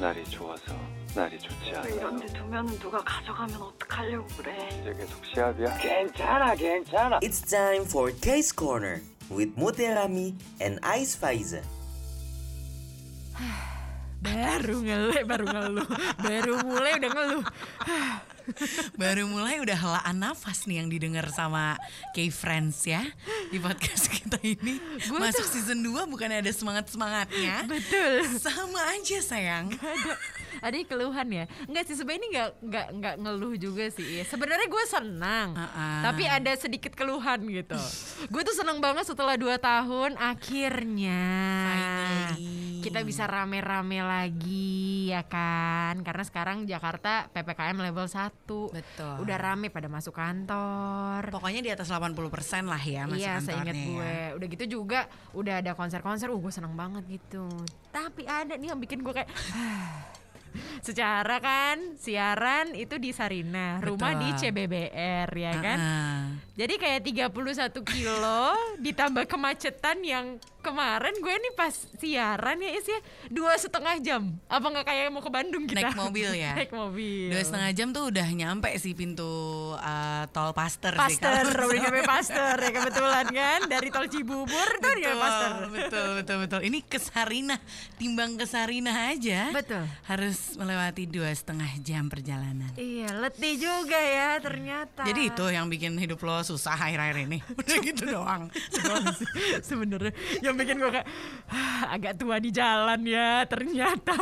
날이 좋아서 날이 좋지 않아. 이런 데 두면은 누가 가져가면 어떡하려고 그래. 이제 계속 시합이야? 괜찮아 괜찮아 It's time for Case Corner with Muterami and Ice Faiza. Baru ngeluh, baru ngeluh. Baru mulai udah ngeluh. Baru mulai udah helaan nafas nih yang didengar sama K-Friends ya di podcast kita ini. Masuk season 2 bukan ada semangat-semangatnya. Betul. Sama aja sayang. ada ada keluhan ya nggak sih sebenarnya ini nggak nggak nggak ngeluh juga sih sebenarnya gue senang Uh-uh. tapi ada sedikit keluhan gitu gue tuh senang banget setelah dua tahun akhirnya. Kita bisa rame-rame lagi ya kan karena sekarang Jakarta ppkm level 1 Betul. udah rame pada masuk kantor Pokoknya di atas 80% lah ya masuk Iya, saya ingat kantornya ya. gue. Udah gitu juga udah ada konser-konser, uh gue seneng banget gitu. Tapi ada nih yang bikin gue kayak Secara kan siaran itu di Sarina, rumah di Betul. CBBR ya kan. Uh-uh. Jadi kayak 31 kilo ditambah kemacetan yang kemarin gue nih pas siaran ya Is ya dua setengah jam. Apa nggak kayak mau ke Bandung kita? Naik mobil ya? Naik mobil. Dua setengah jam tuh udah nyampe sih pintu uh, tol Paster, sih. Paster, udah nyampe Paster ya kebetulan kan dari tol Cibubur tuh nyampe Paster. betul, betul, betul. Ini ke Sarinah, timbang ke Sarinah aja. Betul. Harus melewati dua setengah jam perjalanan. Iya, letih juga ya ternyata. Jadi itu yang bikin hidup lo susah akhir-akhir ini. Udah gitu doang. sebenarnya yang bikin gue kayak "Ah, agak tua di jalan ya ternyata.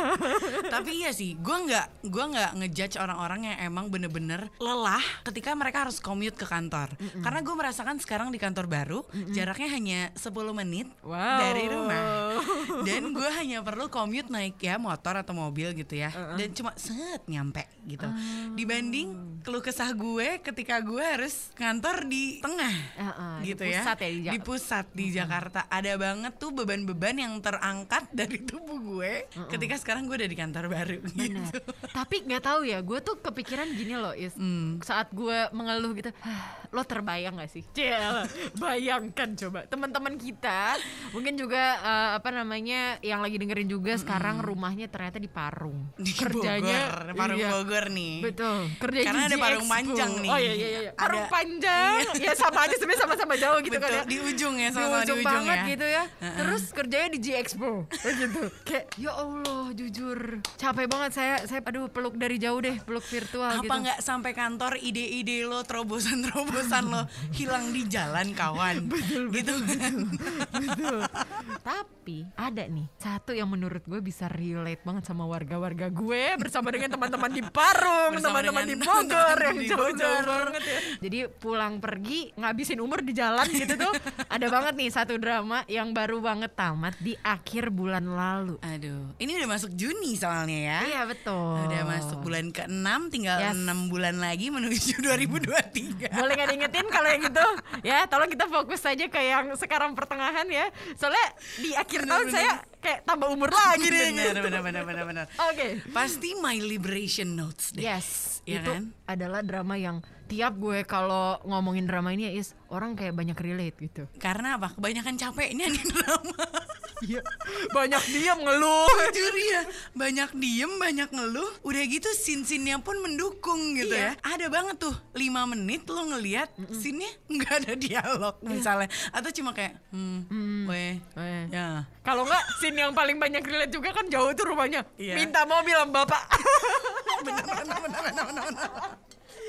Tapi iya sih, gue nggak gua nggak ngejudge orang-orang yang emang bener-bener lelah ketika mereka harus commute ke kantor. Karena gue merasakan sekarang di kantor baru jaraknya hanya 10 menit Wow. dari rumah. Dan gue hanya perlu commute naik ya motor atau mobil gitu ya. Dan cuma set nyampe gitu. Dibanding keluh kesah gue ketika gue harus kantor di tengah. Heeh, di gitu ya. pusat ya, di Jak- Di pusat di Jakarta. Ada banget tuh beban-beban yang terangkat dari tubuh gue ketika sekarang gue udah di kantor baru Benar. gitu. Tapi nggak tahu ya, gue tuh kepikiran gini loh, Is. Hmm. Saat gue mengeluh gitu, "Hah, lo terbayang gak sih? Ciela, bayangkan coba teman-teman kita, mungkin juga eh, apa namanya yang lagi dengerin juga sekarang rumahnya ternyata di Parung. Di Kerjanya Bogor, Parung iya. Bogor nih. Betul. Kerja Karena ada Parung Expo. Panjang nih. Oh iya iya iya. Parung Ada- panjang. ya sama aja sebenarnya sama-sama jauh gitu Betul, kan ya. di ujung ya, Di sama-sama di ujung ujung banget ya. gitu ya. Terus kerjanya di G Expo. Kayak gitu. Kayak ya Allah jujur capek banget saya saya aduh peluk dari jauh deh, peluk virtual Apa gitu. nggak sampai kantor ide-ide lo, terobosan-terobosan lo hilang di jalan kawan? Betul, gitu kan? Tapi ada nih satu yang menurut gue bisa relate banget sama warga-warga gue bersama dengan teman-teman di Parung, teman-teman di Bogor yang jauh-jauh banget ya. Jadi pulang pergi ngabisin umur di jalan gitu tuh ada banget nih satu drama yang baru banget tamat di akhir bulan lalu. Aduh, ini udah masuk Juni soalnya ya. Iya betul. Udah masuk bulan ke-6, tinggal Yes. 6 bulan lagi menuju 2023. Boleh nggak diingetin kalau yang gitu ya tolong kita fokus saja ke yang sekarang pertengahan ya soalnya di akhir tahun saya kayak tambah umur lagi nih bener, gitu. bener, bener, bener, bener. Oke Pasti My Liberation Notes deh. Yes, Iya itu kan? adalah drama yang tiap gue kalau ngomongin drama ini ya is orang kayak banyak relate gitu. Karena apa? Kebanyakan capeknya di drama. Iya, banyak diam ngeluh. Jujur ya, banyak diem, banyak ngeluh. Udah gitu scene-scene-nya pun mendukung gitu Iya. ya. Ada banget tuh 5 menit lo ngeliat scene-nya nggak ada dialog misalnya. Atau cuma kayak, hmm, weh, Weh. ya. Kalau nggak scene yang paling banyak relate juga kan jauh tuh rumahnya. Iya. Minta mobil sama bapak. Bener, bener, bener, bener, bener, bener.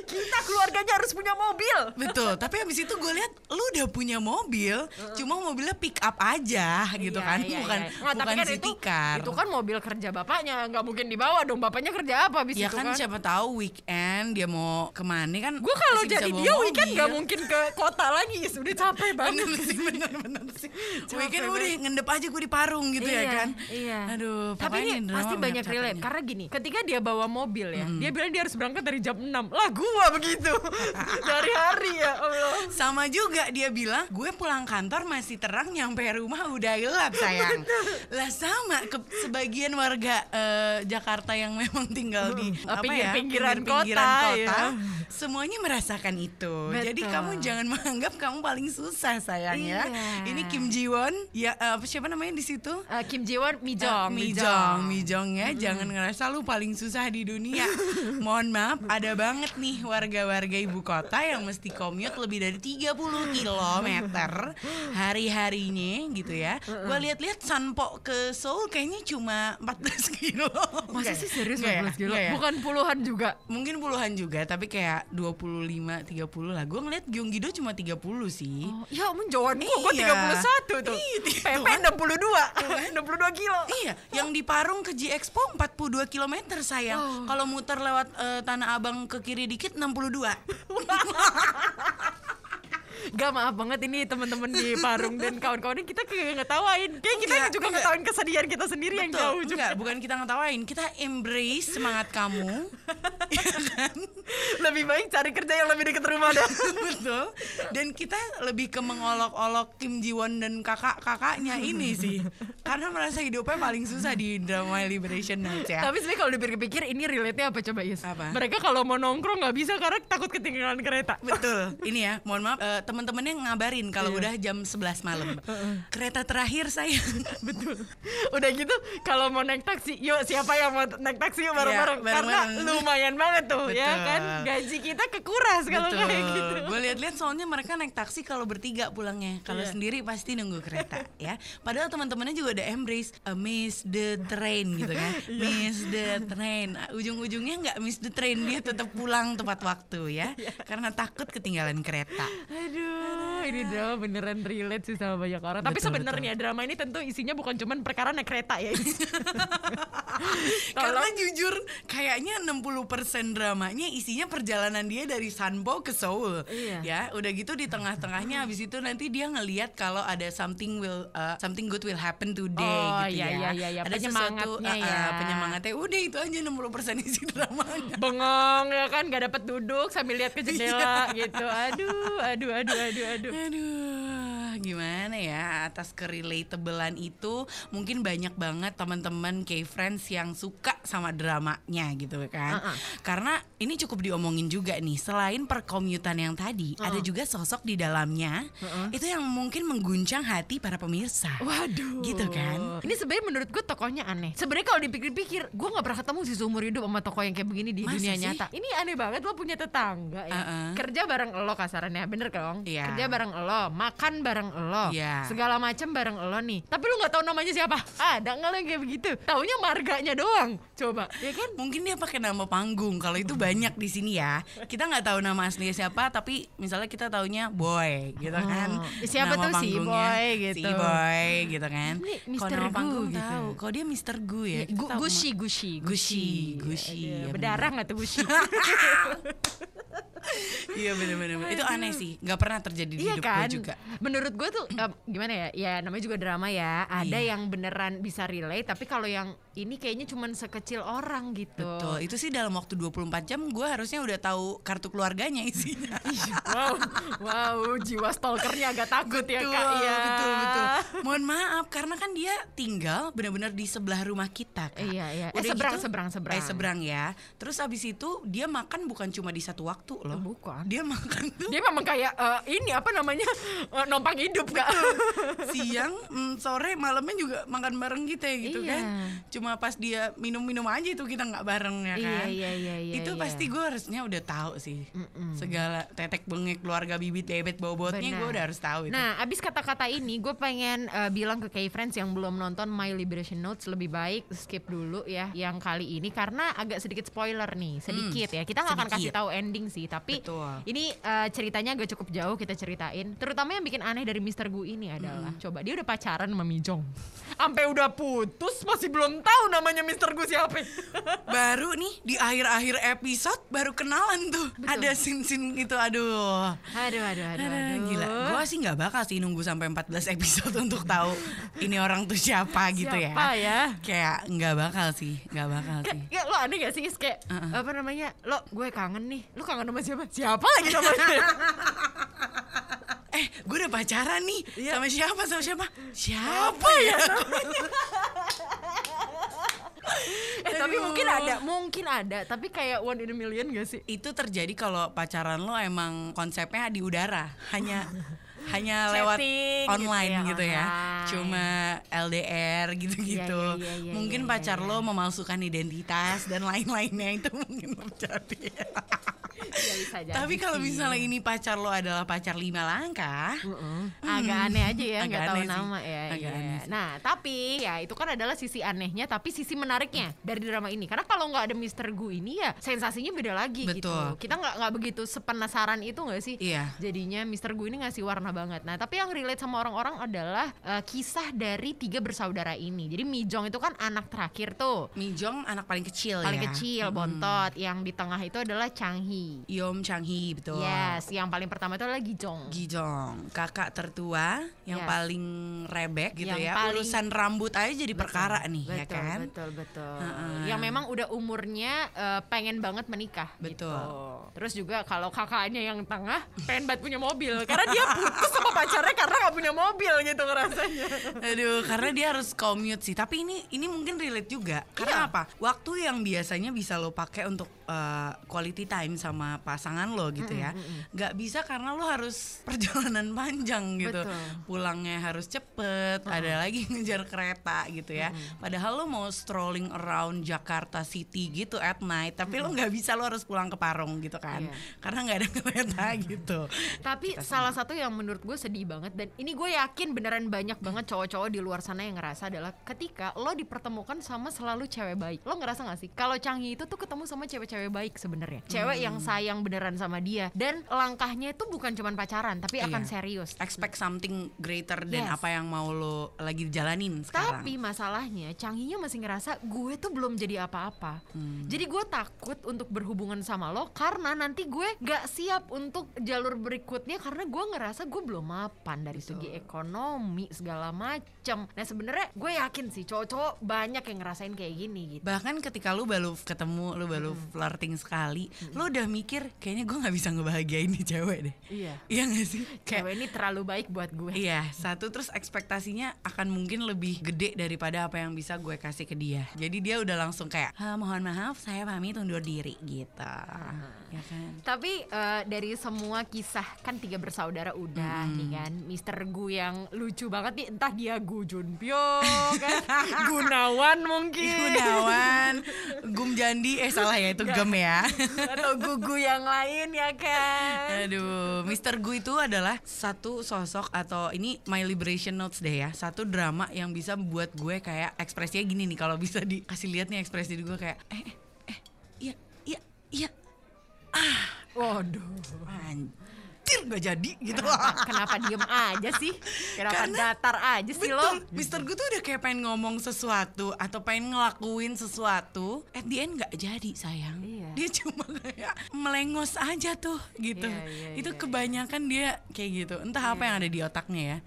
Kita keluarganya harus punya mobil. Betul, tapi habis itu gue lihat lu udah punya mobil, cuma mobilnya pick up aja gitu Iya, kan, iya, bukan iya. Nggak, tapi bukan kan city itu, car. Itu kan mobil kerja bapaknya, nggak mungkin dibawa dong. Bapaknya kerja apa abis ya itu kan, kan? siapa tahu weekend dia mau ke mana kan Gue kalau jadi dia weekend mobil. nggak mungkin ke kota lagi, Is. udah capek banget. bener sih bener bener sih weekend udah ngendep aja gue di Parung gitu ya Iya, kan Iya. aduh Tapi ini pasti banyak relate karena gini, ketika dia bawa mobil ya, dia bilang dia harus berangkat dari jam 6. Lah gua gua begitu dari hari ya Allah Sama juga dia bilang, gue pulang kantor masih terang, nyampe rumah udah gelap sayang. lah sama ke sebagian warga eh, Jakarta yang memang tinggal di Uh, apa ya pinggir-pinggiran pinggir-pinggiran kota, ya. semuanya merasakan itu. Jadi Betul. kamu jangan menganggap kamu paling susah sayang ya. Iya. Ini Kim Ji Won, ya apa siapa namanya di situ? Eh, Kim Ji Won Mijong Eh, Mijong, Mijong ya, jangan ngerasa lu paling susah di dunia. Mohon maaf, ada banget nih warga-warga ibu kota yang mesti commute lebih dari 30 km hari-harinya gitu ya. Gua lihat-lihat Sanpo ke Seoul kayaknya cuma 14 kilo. Masa sih ya? serius ya? 14 kilo? Enggak ya? Bukan puluhan juga Mungkin puluhan juga, tapi kayak 25 30 lah. Gua ngeliat Gyeonggi-do cuma 30 sih. Oh, ya ampun jauhan gua, gua Iya. 31 tuh Iya, PP tuh 62 62 kilo Iya, yang di Parung ke G Expo 42 km sayang. Kalau muter lewat eh, Tanah Abang ke kiri dikit 62. Gak maaf banget ini teman-teman di Parung dan kawan-kawan kita kayak ngetawain Kayak kita Enggak, juga enggak. ngetawain kesedihan kita sendiri yang Betul, jauh juga enggak, bukan kita ngetawain, kita embrace semangat kamu. Iya kan? Lebih baik cari kerja yang lebih dekat rumah dah Betul. Dan kita lebih ke mengolok-olok Kim Ji Won dan kakak-kakaknya ini sih. Karena merasa hidupnya paling susah di drama Liberation Nights ya. Tapi sebenarnya kalau dipikir-pikir ini relate-nya apa coba Yus? Apa? Mereka kalau mau nongkrong nggak bisa karena takut ketinggalan kereta Betul. Ini ya, mohon maaf eh, teman-temannya ngabarin Iya. kalau udah jam 11 malam. Kereta terakhir saya. Betul. Udah gitu kalau mau naik taksi, yuk siapa yang mau naik taksi yuk bareng-bareng. Iya. Karena lumayan banget tuh ya Betul. kan. Gaji kita kekuras kalau kayak gitu. Gue lihat-lihat soalnya mereka naik taksi kalau bertiga pulangnya. Kalau Iya. sendiri pasti nunggu kereta ya. Padahal teman-temannya juga udah embrace uh, miss the train gitu kan. Iya. miss the train. Uh, Ujung-ujungnya nggak miss the train dia tetap pulang tepat waktu ya. Iya. Karena takut ketinggalan kereta. Aduh, ini drama beneran relate sih sama banyak orang. Tapi sebenarnya drama ini tentu isinya bukan cuman perkara naik kereta ya. Karena jujur kayaknya 60% dramanya isinya perjalanan dia dari Sanpo ke Seoul. Iya. Ya, udah gitu di tengah-tengahnya habis itu nanti dia ngeliat kalau ada something will uh, something good will happen today Oh, gitu iya, ya. iya, iya, iya. Ada sesuatu uh, uh, ya. penyemangatnya. Udah itu aja 60% isi dramanya. Bengong ya kan gak dapat duduk sambil lihat ke jendela gitu. Aduh, aduh, aduh, aduh, aduh. Aduh, gimana ya atas kerelatablean itu mungkin banyak banget teman-teman K-friends yang suka sama dramanya gitu kan. Uh-uh. Karena ini cukup diomongin juga nih, selain perkomutan yang tadi, Uh-uh. ada juga sosok di dalamnya itu yang mungkin mengguncang hati para pemirsa. Waduh. Gitu kan? Ini sebenarnya menurut gue tokohnya aneh. Sebenarnya kalau dipikir-pikir, gue nggak pernah ketemu sih seumur hidup sama tokoh yang kayak begini di Masa dunia sih? nyata. Ini aneh banget lo punya tetangga ya. Uh-uh. Kerja bareng lo kasarannya, bener dong? Iya. Kerja bareng lo, makan bareng lo, Iya. segala macem bareng lo nih. Tapi lu nggak tahu namanya siapa? Ada nggak yang kayak begitu? Taunya marganya doang. Coba, ya kan? Mungkin dia pakai nama panggung. Kalau itu banyak di sini ya. Kita nggak tahu nama aslinya siapa, tapi misalnya kita taunya Boy, gitu kan. Oh, siapa Nama tuh si Boy gitu. Si Boy, gitu kan. Kalau Mr. nama Gu panggung gitu. tahu. Kalau dia Mr. Gu ya. kita Gu- Gushi, Gushi, Gushi, Gushi. Aduh, ya berdarah nggak tuh Gushi? Iya benar-benar. Itu aneh sih. Nggak pernah terjadi di Iya hidup kan? gue juga. Menurut gue tuh eh, gimana ya? Ya namanya juga drama ya. Ada Iya. yang beneran bisa relate, tapi kalau yang ini kayaknya cuman sekecil orang gitu. Betul. Itu sih dalam waktu 24 jam gue harusnya udah tahu kartu keluarganya isinya. wow, wow, jiwa stalkernya agak takut ya betul, kak. Ya. betul, betul. Mohon maaf karena kan dia tinggal benar-benar di sebelah rumah kita. Kak. Iya, iya. Eh, Udah seberang, gitu- seberang, seberang. Eh, seberang ya. Terus abis itu dia makan bukan cuma di satu waktu loh. Bukan. Dia makan tuh Dia memang kayak eh, ini apa namanya eh, numpang hidup kak. siang, mm, sore, malamnya juga makan bareng kita ya gitu Iya. kan. Cuma pas dia minum-minum aja itu kita nggak bareng ya Iya, kan. iya, iya, iya, Itu iya. pasti gue harusnya udah tahu sih. Segala tetek bengek keluarga bibit bebet bobotnya gue udah harus tahu itu. Nah, abis kata-kata ini, gue pengen eh, bilang ke K-Friends yang belum nonton My Liberation Notes lebih baik skip dulu ya yang kali ini karena agak sedikit spoiler nih, sedikit ya. Kita nggak akan kasih tahu ending sih, tapi Betul. Ini eh, ceritanya agak cukup jauh kita ceritain. Terutama yang bikin aneh dari Mr. Gu ini adalah, coba dia udah pacaran sama Mijong, sampai udah putus masih belum tahu namanya Mr. Gu siapa. baru nih di akhir-akhir episode baru kenalan tuh. Ada scene-scene itu aduh. aduh, aduh, aduh, Aduh, aduh. gila. Gue sih nggak bakal sih nunggu sampai 14 episode untuk tahu ini orang tuh siapa gitu ya. Siapa ya? Kayak nggak bakal sih, nggak bakal sih. Ya lo aneh gak sih kayak Uh-uh. apa namanya lo gue kangen nih lo kangen sama siapa? Siapa lagi namanya? Eh, gue udah pacaran nih Iya. sama siapa sama siapa? Siapa ya? eh tapi mungkin ada, mungkin ada, tapi kayak one in a million gak sih? Itu terjadi kalau pacaran lo emang konsepnya di udara, hanya hanya lewat Chatting gitu online ya, gitu ya, online. cuma LDR gitu-gitu. Iya, iya, iya, mungkin iya, pacar iya. lo memalsukan identitas dan lain-lainnya itu mungkin terjadi. Ya bisa jadi Tapi kalau misalnya ini pacar lo adalah pacar lima langkah, agak aneh aja ya nggak tahu sih. nama ya Agak iya. aneh nah tapi ya itu kan adalah sisi anehnya tapi sisi menariknya dari drama ini karena kalau nggak ada Mr. Gu ini ya sensasinya beda lagi gitu Betul. kita nggak nggak begitu sepenasaran itu nggak sih Iya. jadinya Mr. Gu ini ngasih warna banget nah tapi yang relate sama orang-orang adalah eh, kisah dari tiga bersaudara ini jadi Mi Jong itu kan anak terakhir tuh Mijong anak paling kecil paling ya. kecil bontot yang di tengah itu adalah Chang Hee Yom Chang Hee betul. yes yang paling pertama itu adalah Gijong Gijong, kakak tertua yang Yes. paling rebek gitu Yang ya. paling- Urusan rambut aja jadi perkara nih betul, ya kan. Betul betul. Heeh. Yang memang udah umurnya eh, pengen banget menikah. Betul. Gitu. Terus juga kalau kakaknya yang tengah pengen banget punya mobil karena dia putus sama pacarnya karena nggak punya mobil gitu ngerasanya. Aduh, karena dia harus commute sih. Tapi ini ini mungkin relate juga. Karena Iya. apa? Waktu yang biasanya bisa lo pakai untuk uh, quality time sama pasangan lo gitu ya. Nggak bisa karena lo harus perjalanan panjang gitu. Betul. Pulangnya harus cepet. Ada lagi ngejar kereta gitu ya. Padahal lo mau strolling around Jakarta City gitu at night, tapi lo nggak bisa lo harus pulang ke Parung gitu kan. Iya. Karena nggak ada kereta gitu. Tapi salah satu yang menurut gue sedih banget dan ini gue yakin beneran banyak banget cowok-cowok di luar sana yang ngerasa adalah ketika lo dipertemukan sama selalu cewek baik. Lo ngerasa gak sih kalau Changi itu tuh ketemu sama cewek-cewek baik sebenarnya. Cewek yang sayang beneran sama dia dan langkahnya itu bukan cuman pacaran tapi akan Iya. serius. Expect something greater than Yes. apa yang mau lo lagi jalanin sekarang. Tapi masalahnya Changinya masih ngerasa gue tuh belum jadi apa-apa. Hmm. Jadi gue takut untuk berhubungan sama lo karena nanti gue gak siap untuk jalur berikutnya karena gue ngerasa gue belum mapan dari segi ekonomi segala macem. Nah sebenarnya gue yakin sih cowok-cowok banyak yang ngerasain kayak gini gitu. Bahkan ketika lu baru ketemu, lu baru flirting sekali, lu udah mikir kayaknya gue nggak bisa ngebahagiain nih cewek deh. Iya. Iya gak sih? Cewek ini terlalu baik buat gue. Iya, satu terus ekspektasinya akan mungkin lebih gede daripada apa yang bisa gue kasih ke dia. Jadi dia udah langsung kayak, "Ah, mohon maaf, saya pamit undur diri gitu. Ya kan? Tapi eh, dari semua kisah kan tiga bersaudara udah nih kan, Mister Gu yang lucu banget nih, entah dia Gu Junpyo kan, Gunawan mungkin, Gunawan, Gum Jandi, eh salah ya itu Gem ya. atau Gugu yang lain ya kan. Aduh, Mr. Gu itu adalah satu sosok atau ini My Liberation Notes deh ya, satu drama yang bisa buat gue kayak ekspresinya gini nih kalau bisa dikasih lihat nih ekspresi gue kayak eh eh eh iya iya iya Waduh, anjir gak jadi gitu. kenapa diem aja sih? Kenapa Karena- datar aja sih lo? Betul, Mr. Gu tuh udah kayak pengen ngomong sesuatu atau pengen ngelakuin sesuatu, at the end nggak jadi sayang. Iya. Dia cuma kayak melengos aja tuh gitu. Iya, iya, Itu iya, kebanyakan dia kayak gitu. Entah apa yang ada di otaknya ya.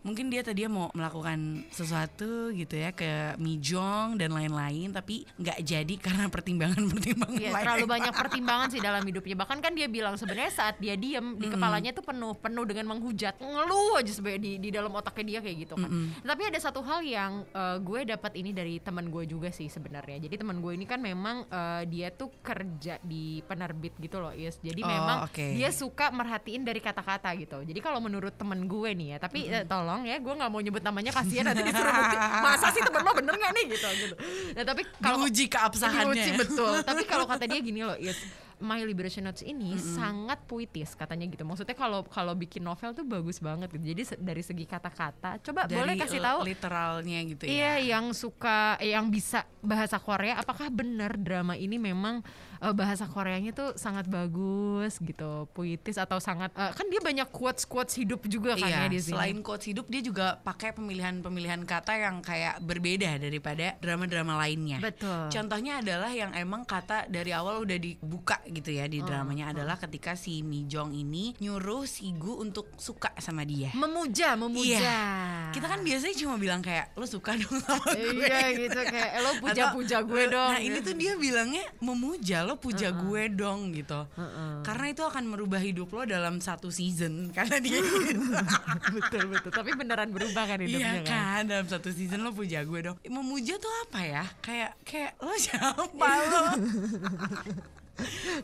Mungkin dia tadi mau melakukan sesuatu gitu ya ke Mijong dan lain-lain, tapi nggak jadi karena pertimbangan-pertimbangan Iya, lain. terlalu banyak pertimbangan sih dalam hidupnya. Bahkan kan dia bilang sebenarnya saat dia diem di kepalanya tuh penuh penuh dengan menghujat, ngeluh aja sebenarnya di di dalam otaknya dia kayak gitu kan. Tapi ada satu hal yang eh, gue dapat ini dari teman gue juga sih sebenarnya. Jadi teman gue ini kan memang eh, dia tuh kerja di penerbit gitu loh, Yes. Jadi Oh, memang oke. dia suka merhatiin dari kata-kata gitu. Jadi kalau menurut temen gue nih ya, tapi eh, tolong ya, gue nggak mau nyebut namanya kasihan nanti disuruh bukti. Masa sih temen lo bener nggak nih gitu gitu. Nah tapi kalau Diuji keabsahannya. Diuji, ya. betul. Tapi kalau kata dia gini loh, Is, My Liberation Notes ini sangat puitis katanya gitu. Maksudnya kalau kalau bikin novel tuh bagus banget gitu. Jadi se- dari segi kata-kata, coba Dari boleh kasih tahu literalnya gitu ya. Iya, yang suka, eh, yang bisa bahasa Korea, apakah benar drama ini memang eh, bahasa Koreanya tuh sangat bagus gitu, puitis atau sangat eh, kan dia banyak quotes quotes hidup juga kan Iya, ya di sini. selain quotes hidup dia juga pakai pemilihan-pemilihan kata yang kayak berbeda daripada drama-drama lainnya. Betul. Contohnya adalah yang emang kata dari awal udah dibuka gitu ya di dramanya adalah ketika si Mi Jong ini nyuruh si Gu untuk suka sama dia. memuja, memuja. Iya. Kita kan biasanya cuma bilang kayak lo suka dong sama gue. Iya gitu kayak "Eh, lo puja-puja gue dong. Nah ini gitu. tuh dia bilangnya memuja lo puja gue dong gitu. Karena itu akan merubah hidup lo dalam satu season karena dia betul betul. Tapi beneran berubah kan hidupnya Iya kan dalam satu season lo puja gue dong. Memuja tuh apa ya? Kayak kayak lo siapa lo?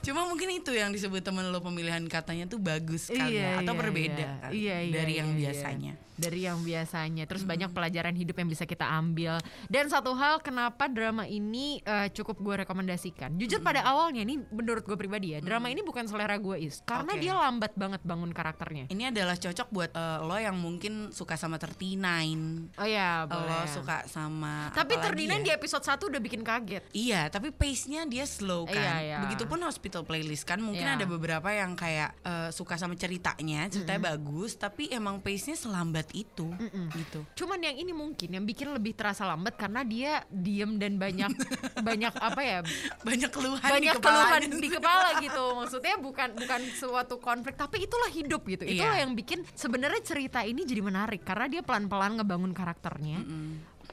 Cuma mungkin itu yang disebut temen lo pemilihan katanya tuh bagus kali ya atau berbeda iya. kali Iya, iya, dari iya, yang iya. biasanya. Dari yang biasanya. Terus banyak pelajaran hidup yang bisa kita ambil. Dan satu hal kenapa drama ini eh, cukup gue rekomendasikan. Jujur pada awalnya ini menurut gue pribadi ya, drama ini bukan selera gue is. Karena Oke. dia lambat banget bangun karakternya. Ini adalah cocok buat eh, lo yang mungkin suka sama 39 Oh ya, Lo boleh. suka sama Tapi apa lagi Terdinan ya? di episode 1 udah bikin kaget. Iya, tapi pace-nya dia slow kan. Iya, iya. Begitupun hospital playlist kan mungkin Iya. ada beberapa yang kayak eh, suka sama ceritanya, ceritanya bagus, tapi emang pace-nya selambat itu gitu. Cuman yang ini mungkin yang bikin lebih terasa lambat karena dia diem dan banyak banyak apa ya? Banyak keluhan banyak di keluhan di kepala gitu. Maksudnya bukan bukan suatu konflik tapi itulah hidup gitu. Itulah Iya. yang bikin sebenarnya cerita ini jadi menarik karena dia pelan pelan ngebangun karakternya.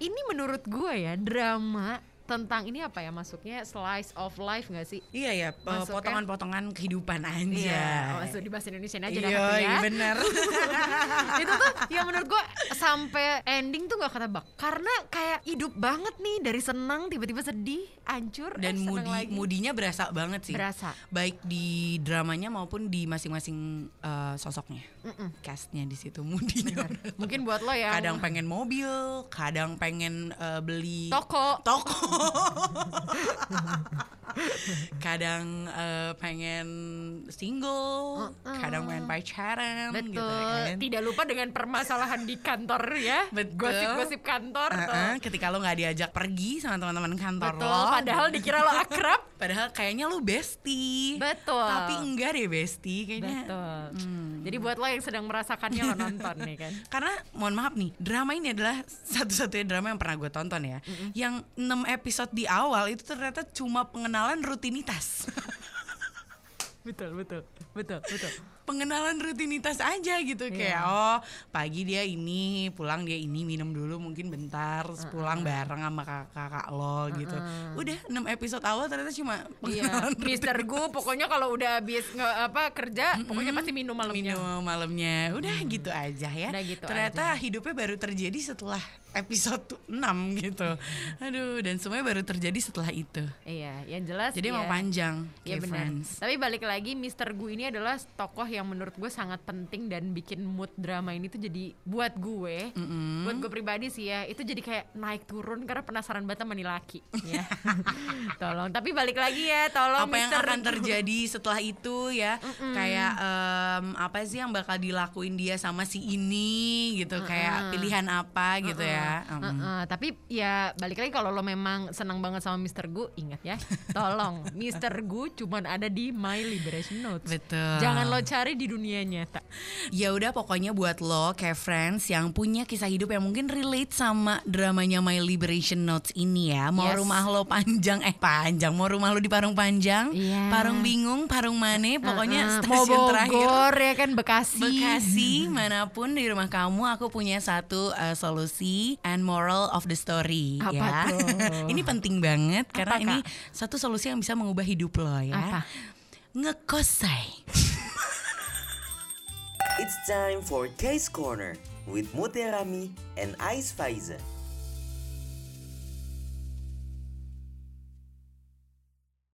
Ini menurut gue ya drama tentang ini apa ya masuknya slice of life gak sih Iya ya, eh, Masuknya- potongan-potongan kehidupan aja. Iya, masuk di bahasa Indonesia aja Iya, iya bener. itu tuh yang menurut gue sampai ending tuh gak ketebak karena kayak hidup banget nih dari senang tiba-tiba sedih hancur Dan eh, moody, lagi. moodinya berasa banget sih. Berasa. Baik di dramanya maupun di masing-masing eh, sosoknya. Castnya di situ moodinya. mungkin buat lo yang kadang pengen mobil, kadang pengen eh, beli toko toko. kadang eh, pengen single, kadang pengen pacaran Betul. gitu kan. Tidak lupa dengan permasalahan di kantor ya. Betul. Gosip-gosip kantor tuh. Heeh, ketika lo nggak diajak pergi sama teman-teman kantor Betul. lo, Padahal dikira lo akrab. padahal kayaknya lo bestie. Betul. Tapi enggak deh bestie kayaknya. Betul. Hmm. Jadi buat lo yang sedang merasakannya lo nonton nih kan. Karena mohon maaf nih, drama ini adalah satu-satunya drama yang pernah gue tonton ya. Yang 6 episode di awal itu ternyata cuma pengenalan rutinitas. betul, betul. Betul, betul. Pengenalan rutinitas aja gitu. Kayak oh pagi dia ini pulang dia ini minum dulu mungkin bentar terus pulang bareng sama kakak-kakak lo gitu. Udah 6 episode awal ternyata cuma Iya, pengenalan Mister Gu pokoknya kalau udah habis nge apa kerja, pokoknya pasti minum malamnya. minum malamnya. Udah gitu aja ya. Udah gitu ternyata hidupnya baru terjadi setelah episode 6 gitu. Aduh dan semuanya baru terjadi setelah itu. Iya, yang jelas jadi ya, emang panjang Iya kayak benar. Friends. Tapi balik lagi Mr. Gu ini adalah tokoh yang menurut gue sangat penting dan bikin mood drama ini tuh jadi buat gue, buat gue pribadi sih ya, itu jadi kayak naik turun karena penasaran banget sama nih laki. ya. tolong. Tapi balik lagi ya, tolong apa yang akan terjadi setelah itu ya kayak em, apa sih yang bakal dilakuin dia sama si ini gitu kayak pilihan apa gitu ya Em. Heeh, tapi ya balik lagi kalau lo memang senang banget sama Mr. Gu, ingat ya, tolong Mr. Gu cuman ada di My Liberation Notes. betul Jangan lo cari di dunia nyata. ya udah pokoknya buat lo kayak friends yang punya kisah hidup yang mungkin relate sama dramanya My Liberation Notes ini ya mau Yes. rumah lo panjang eh panjang mau rumah lo di Parung Panjang Iya. Parung Bingung Parung Mane pokoknya Heeh, mau stasiun terakhir Bogor ya kan Bekasi. Bekasi mana pun di rumah kamu aku punya satu uh, solusi and moral of the story Apa ya. tuh? ini penting banget karena Apa, ini Kak? satu solusi yang bisa mengubah hidup lo ya. Apa? Ngekos say. It's time for Case Corner with Muterami and Ice Faiza.